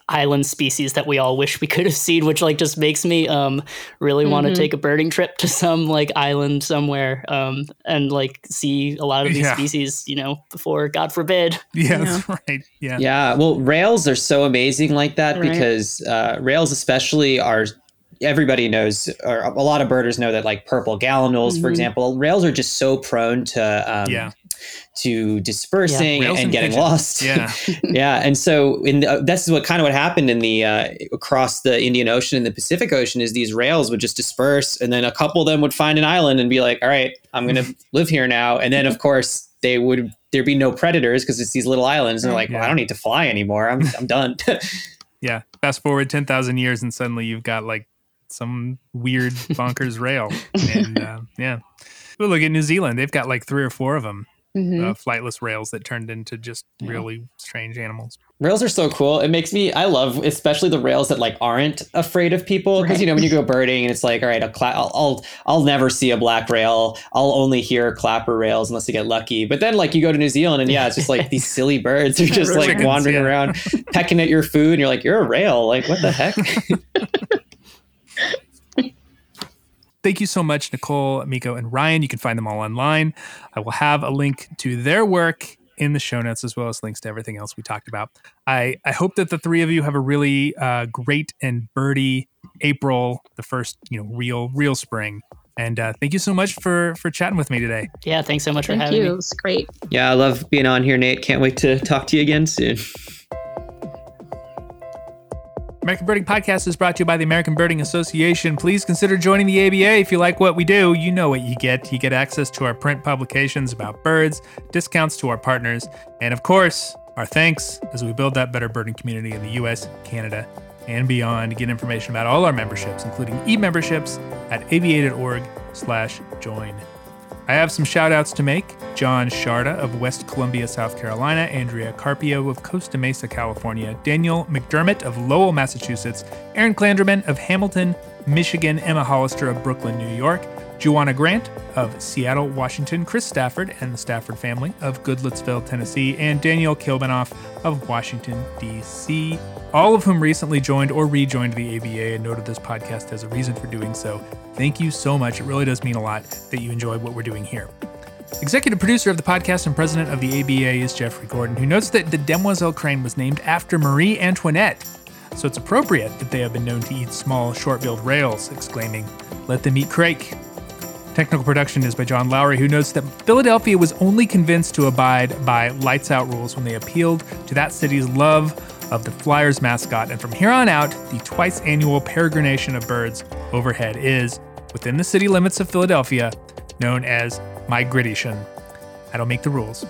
S4: island species that we all wish we could have seen, which like just makes me um, really want to take a birding trip to some like island somewhere um, and like see a lot of these
S1: Yeah.
S4: species, you know, before God forbid.
S1: Yeah,
S3: Yeah.
S1: that's right. Yeah.
S5: Yeah, well, rails are so amazing like that
S3: Right.
S5: because uh, rails, especially, are everybody knows, or a lot of birders know that, like purple gallinules, for
S3: Mhm.
S5: example, rails are just so prone to um,
S1: Yeah.
S5: to dispersing
S1: Rails
S5: and
S1: and
S5: getting
S1: pigeons.
S5: lost.
S1: Yeah.
S5: yeah, and so in the, this is what kind of what happened in the uh, across the Indian Ocean and the Pacific Ocean is these rails would just disperse, and then a couple of them would find an island and be like, "All right, I'm going to live here now," and then of course they would there'd be no predators because it's these little islands, and they're like, "Well, I don't need to fly anymore. I'm I'm done."
S1: Yeah. Fast forward 10,000 years and suddenly you've got like some weird bonkers rail. And uh, yeah. Well, look at New Zealand. They've got like three or four of them.
S3: Mhm.
S1: uh, flightless rails that turned into just really strange animals.
S5: Rails are so cool. It makes me I love especially the rails that like aren't afraid of people because you know when you go birding and it's like all right I'll, cla- I'll I'll I'll never see a black rail. I'll only hear clapper rails unless you get lucky. But then like you go to New Zealand and yeah, it's just like these silly birds are just like wandering
S1: yeah.
S5: around pecking at your food and you're like you're a rail. Like what the heck?
S1: Thank you so much, Nicole, Miko, and Ryan. You can find them all online. I will have a link to their work in the show notes as well as links to everything else we talked about. I, I hope that the three of you have a really uh, great and birdie April, the first you know real real spring. And uh, thank you so much for for chatting with me today.
S4: Yeah, thanks so much for having
S3: you.
S4: me.
S3: It's great.
S5: yeah, I love being on here, Nate. Can't wait to talk to you again soon.
S1: American Birding Podcast is brought to you by the American Birding Association. Please consider joining the ABA if you like what we do. You know what you get. You get access to our print publications about birds, discounts to our partners, and of course, our thanks as we build that better birding community in the US, Canada, and beyond. Get information about all our memberships, including e-memberships at aba.org slash join. I have some shout outs to make. John Sharda of West Columbia, South Carolina, Andrea Carpio of Costa Mesa, California, Daniel McDermott of Lowell, Massachusetts, Aaron Klanderman of Hamilton, Michigan, Emma Hollister of Brooklyn, New York, Joanna Grant of Seattle, Washington, Chris Stafford and the Stafford family of Goodlettsville, Tennessee, and Daniel Kilbanoff of Washington, D.C., all of whom recently joined or rejoined the ABA and noted this podcast as a reason for doing so. Thank you so much. It really does mean a lot that you enjoy what we're doing here. Executive producer of the podcast and president of the ABA is Jeffrey Gordon, who notes that the Demoiselle crane was named after Marie Antoinette. So it's appropriate that they have been known to eat small, short billed rails, exclaiming, Let them eat crake. Technical production is by John Lowry, who notes that Philadelphia was only convinced to abide by lights out rules when they appealed to that city's love of the Flyers mascot. And from here on out, the twice annual peregrination of birds overhead is, within the city limits of Philadelphia, known as migration. I don't make the rules.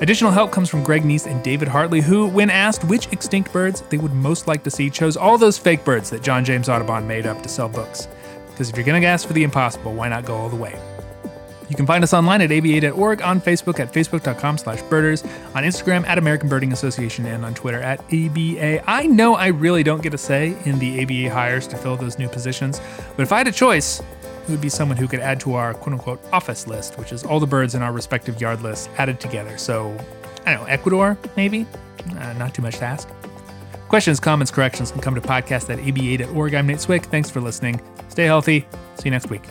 S1: Additional help comes from Greg Neise and David Hartley, who, when asked which extinct birds they would most like to see, chose all those fake birds that John James Audubon made up to sell books. Because if you're going to ask for the impossible, why not go all the way? You can find us online at aba.org, on Facebook at facebook.com slash birders, on Instagram at American Birding Association, and on Twitter at ABA. I know I really don't get a say in the ABA hires to fill those new positions, but if I had a choice, it would be someone who could add to our quote unquote office list, which is all the birds in our respective yard lists added together. So, I don't know, Ecuador, maybe? Uh, not too much to ask. Questions, comments, corrections can come to podcast at aba.org. I'm Nate Swick. Thanks for listening. Stay healthy. See you next week.